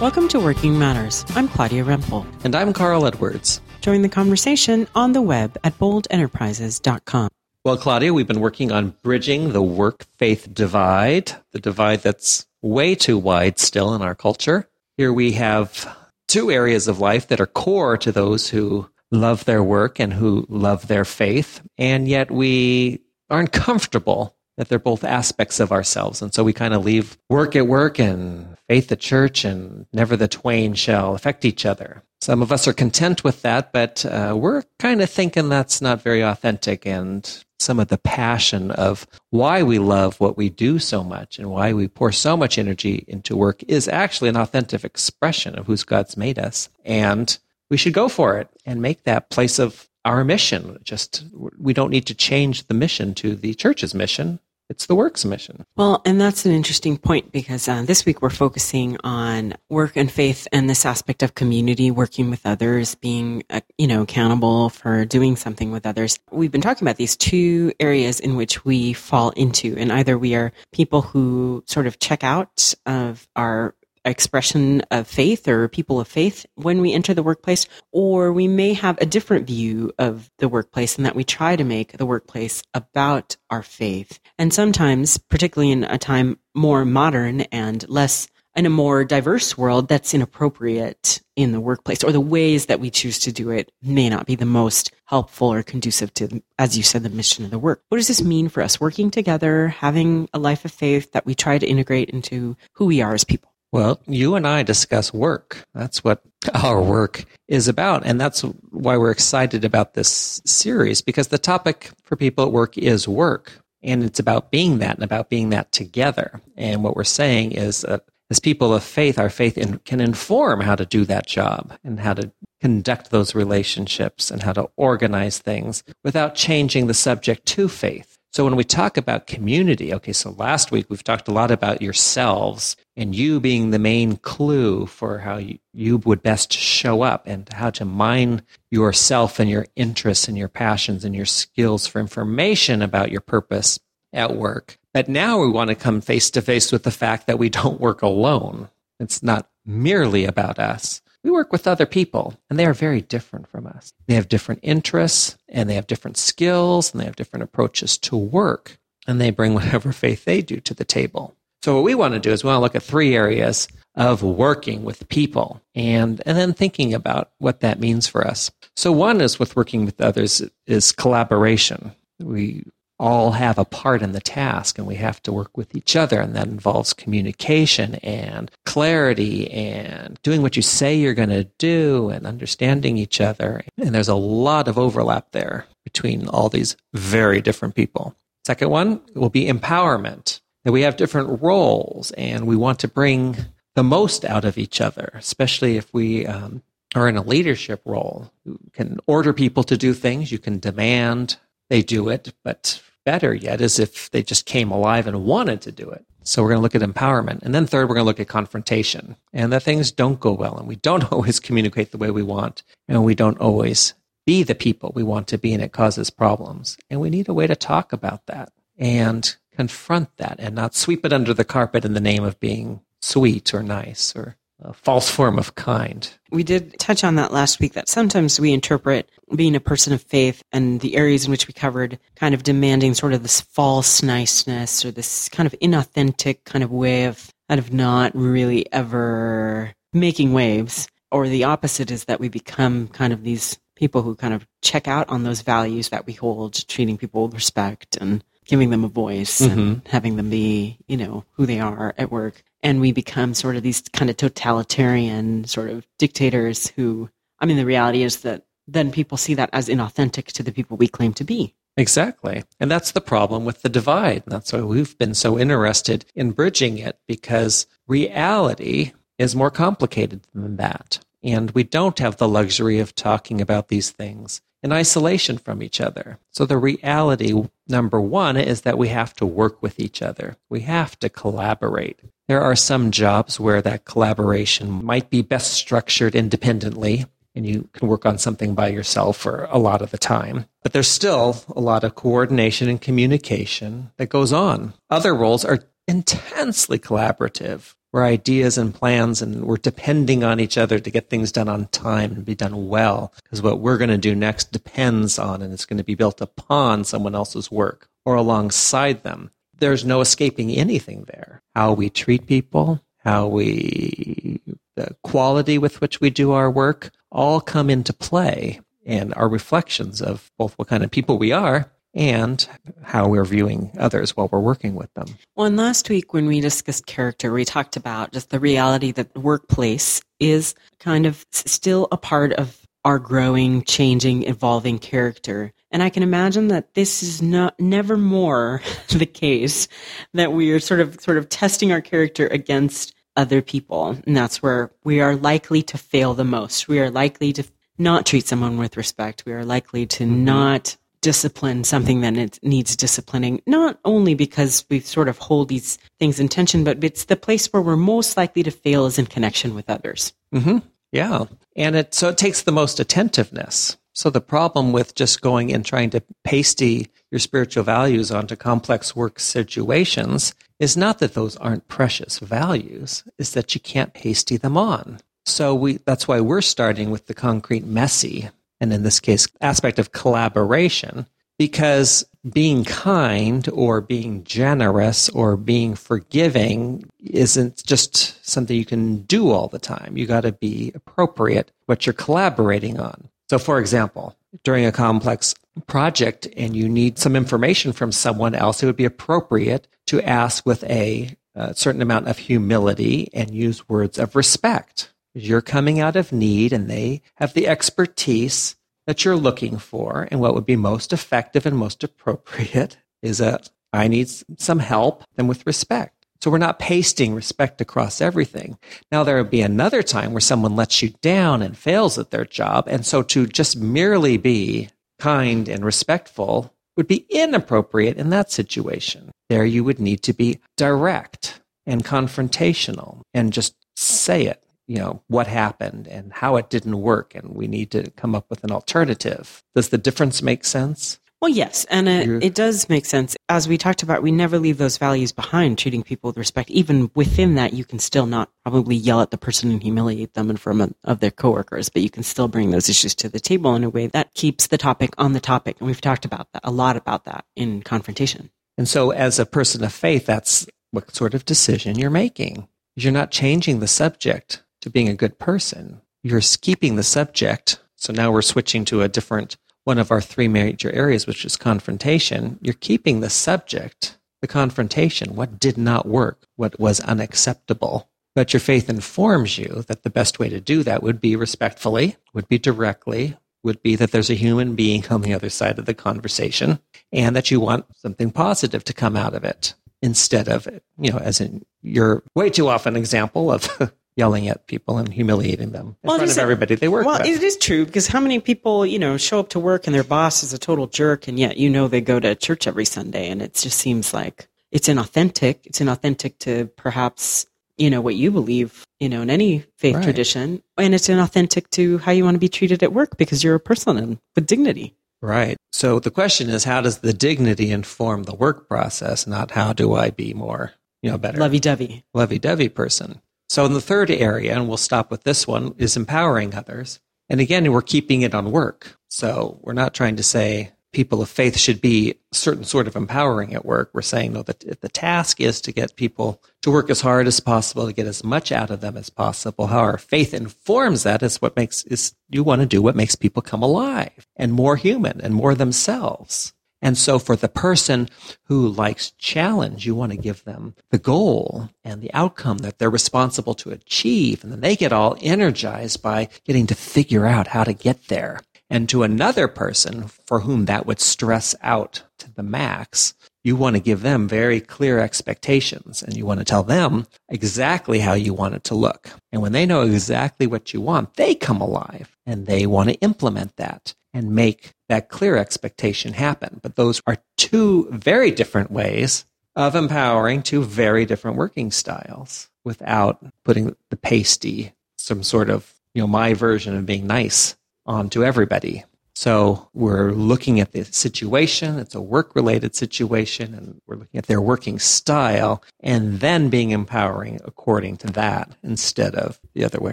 Welcome to Working Matters. I'm Claudia Rempel. And I'm Carl Edwards. Join the conversation on the web at boldenterprises.com. Well, Claudia, we've been working on bridging the work faith divide, the divide that's way too wide still in our culture. Here we have two areas of life that are core to those who love their work and who love their faith, and yet we aren't comfortable that they're both aspects of ourselves. And so we kind of leave work at work and faith at church, and never the twain shall affect each other. Some of us are content with that, but uh, we're kind of thinking that's not very authentic. And some of the passion of why we love what we do so much and why we pour so much energy into work is actually an authentic expression of who's God's made us. And we should go for it and make that place of our mission. Just we don't need to change the mission to the church's mission. It's the work's mission. Well, and that's an interesting point because uh, this week we're focusing on work and faith and this aspect of community, working with others, being uh, you know accountable for doing something with others. We've been talking about these two areas in which we fall into, and either we are people who sort of check out of our expression of faith or people of faith when we enter the workplace, or we may have a different view of the workplace and that we try to make the workplace about our faith. And sometimes, particularly in a time more modern and less in a more diverse world, that's inappropriate in the workplace, or the ways that we choose to do it may not be the most helpful or conducive to, as you said, the mission of the work. What does this mean for us working together, having a life of faith that we try to integrate into who we are as people? Well, you and I discuss work. That's what our work is about. And that's why we're excited about this series because the topic for people at work is work. And it's about being that and about being that together. And what we're saying is that as people of faith, our faith in, can inform how to do that job and how to conduct those relationships and how to organize things without changing the subject to faith. So when we talk about community, okay, so last week we've talked a lot about yourselves and you being the main clue for how you, you would best show up and how to mine yourself and your interests and your passions and your skills for information about your purpose at work. But now we want to come face to face with the fact that we don't work alone. It's not merely about us we work with other people and they are very different from us. They have different interests and they have different skills and they have different approaches to work and they bring whatever faith they do to the table. So what we want to do is we want to look at three areas of working with people and, and then thinking about what that means for us. So one is with working with others is collaboration. We all have a part in the task and we have to work with each other. And that involves communication and clarity and doing what you say you're going to do and understanding each other. And there's a lot of overlap there between all these very different people. Second one will be empowerment. That we have different roles and we want to bring the most out of each other, especially if we um, are in a leadership role. You can order people to do things, you can demand they do it, but better yet is if they just came alive and wanted to do it. So we're going to look at empowerment. And then third, we're going to look at confrontation and that things don't go well and we don't always communicate the way we want and we don't always be the people we want to be and it causes problems. And we need a way to talk about that and confront that and not sweep it under the carpet in the name of being sweet or nice or a false form of kind. We did touch on that last week that sometimes we interpret being a person of faith and the areas in which we covered kind of demanding sort of this false niceness or this kind of inauthentic kind of way of kind of not really ever making waves. Or the opposite is that we become kind of these people who kind of check out on those values that we hold, treating people with respect and giving them a voice mm-hmm. and having them be, you know, who they are at work. And we become sort of these kind of totalitarian sort of dictators who, I mean, the reality is that then people see that as inauthentic to the people we claim to be. Exactly. And that's the problem with the divide. And that's why we've been so interested in bridging it because reality is more complicated than that. And we don't have the luxury of talking about these things in isolation from each other. So the reality, number one, is that we have to work with each other. We have to collaborate. There are some jobs where that collaboration might be best structured independently and you can work on something by yourself for a lot of the time. But there's still a lot of coordination and communication that goes on. Other roles are intensely collaborative where ideas and plans and we're depending on each other to get things done on time and be done well because what we're going to do next depends on and it's going to be built upon someone else's work or alongside them. There's no escaping anything there. How we treat people, how we, the quality with which we do our work all come into play and are reflections of both what kind of people we are and how we're viewing others while we're working with them. Well, and last week when we discussed character, we talked about just the reality that the workplace is kind of still a part of our growing, changing, evolving character. And I can imagine that this is not never more the case that we are sort of sort of testing our character against other people. And that's where we are likely to fail the most. We are likely to not treat someone with respect. We are likely to mm-hmm. not discipline something that it needs disciplining, not only because we sort of hold these things in tension, but it's the place where we're most likely to fail is in connection with others. Mm-hmm. Yeah. And it, so it takes the most attentiveness. So the problem with just going and trying to pasty your spiritual values onto complex work situations is not that those aren't precious values, is that you can't pasty them on. So we, that's why we're starting with the concrete messy and in this case, aspect of collaboration, because being kind or being generous or being forgiving isn't just something you can do all the time. You got to be appropriate what you're collaborating on. So, for example, during a complex project and you need some information from someone else, it would be appropriate to ask with a, a certain amount of humility and use words of respect. You're coming out of need and they have the expertise that you're looking for. And what would be most effective and most appropriate is that I need some help and with respect. So we're not pasting respect across everything. Now there would be another time where someone lets you down and fails at their job. And so to just merely be kind and respectful would be inappropriate in that situation. There you would need to be direct and confrontational and just say it you know what happened and how it didn't work and we need to come up with an alternative. Does the difference make sense? Well yes and it, it does make sense. As we talked about we never leave those values behind treating people with respect. Even within that you can still not probably yell at the person and humiliate them in front of their coworkers but you can still bring those issues to the table in a way that keeps the topic on the topic and we've talked about that a lot about that in confrontation. And so as a person of faith that's what sort of decision you're making. You're not changing the subject to being a good person. You're keeping the subject. So now we're switching to a different one of our three major areas, which is confrontation. You're keeping the subject, the confrontation, what did not work, what was unacceptable. But your faith informs you that the best way to do that would be respectfully, would be directly, would be that there's a human being on the other side of the conversation and that you want something positive to come out of it instead of, you know, as in your way too often example of yelling at people and humiliating them in well, front of everybody they work well, with. it is true because how many people, you know, show up to work and their boss is a total jerk and yet you know they go to church every Sunday and it just seems like it's inauthentic. It's inauthentic to perhaps, you know, what you believe, you know, in any faith right. tradition. And it's inauthentic to how you want to be treated at work because you're a person with dignity. Right. So the question is how does the dignity inform the work process, not how do I be more, you know, better? Lovey dovey. Lovey dovey person. So, in the third area, and we'll stop with this one, is empowering others. And again, we're keeping it on work. So, we're not trying to say people of faith should be certain sort of empowering at work. We're saying, no, that the task is to get people to work as hard as possible, to get as much out of them as possible. How our faith informs that is what makes, is you want to do what makes people come alive and more human and more themselves. And so for the person who likes challenge, you want to give them the goal and the outcome that they're responsible to achieve. And then they get all energized by getting to figure out how to get there. And to another person for whom that would stress out to the max, you want to give them very clear expectations and you want to tell them exactly how you want it to look. And when they know exactly what you want, they come alive and they want to implement that and make that clear expectation happen. But those are two very different ways of empowering two very different working styles without putting the pasty, some sort of, you know, my version of being nice onto everybody. So we're looking at the situation. It's a work related situation and we're looking at their working style and then being empowering according to that instead of the other way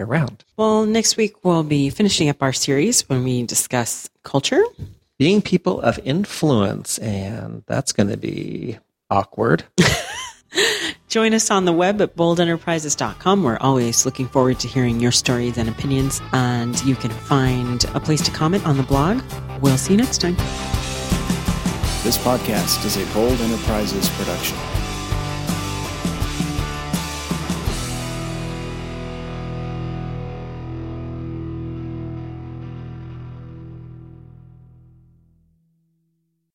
around. Well, next week we'll be finishing up our series when we discuss culture. Being people of influence. And that's going to be awkward. Join us on the web at boldenterprises.com. We're always looking forward to hearing your stories and opinions, and you can find a place to comment on the blog. We'll see you next time. This podcast is a Bold Enterprises production.